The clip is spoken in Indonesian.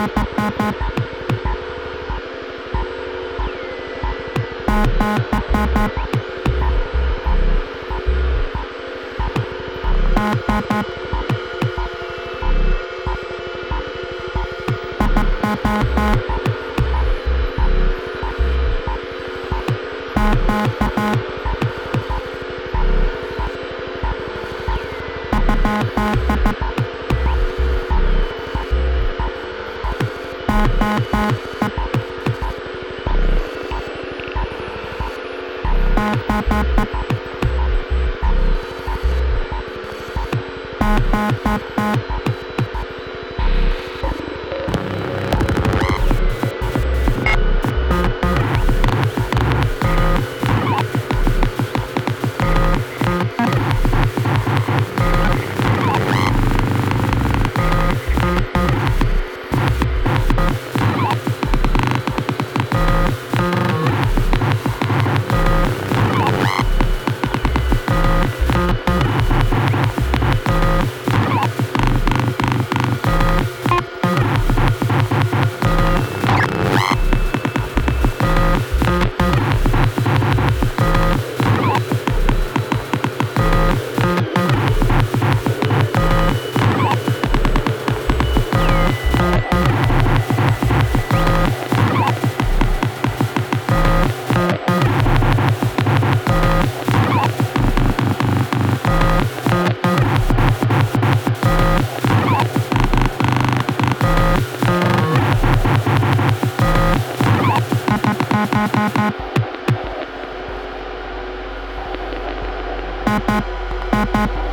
Thank Thank Bye.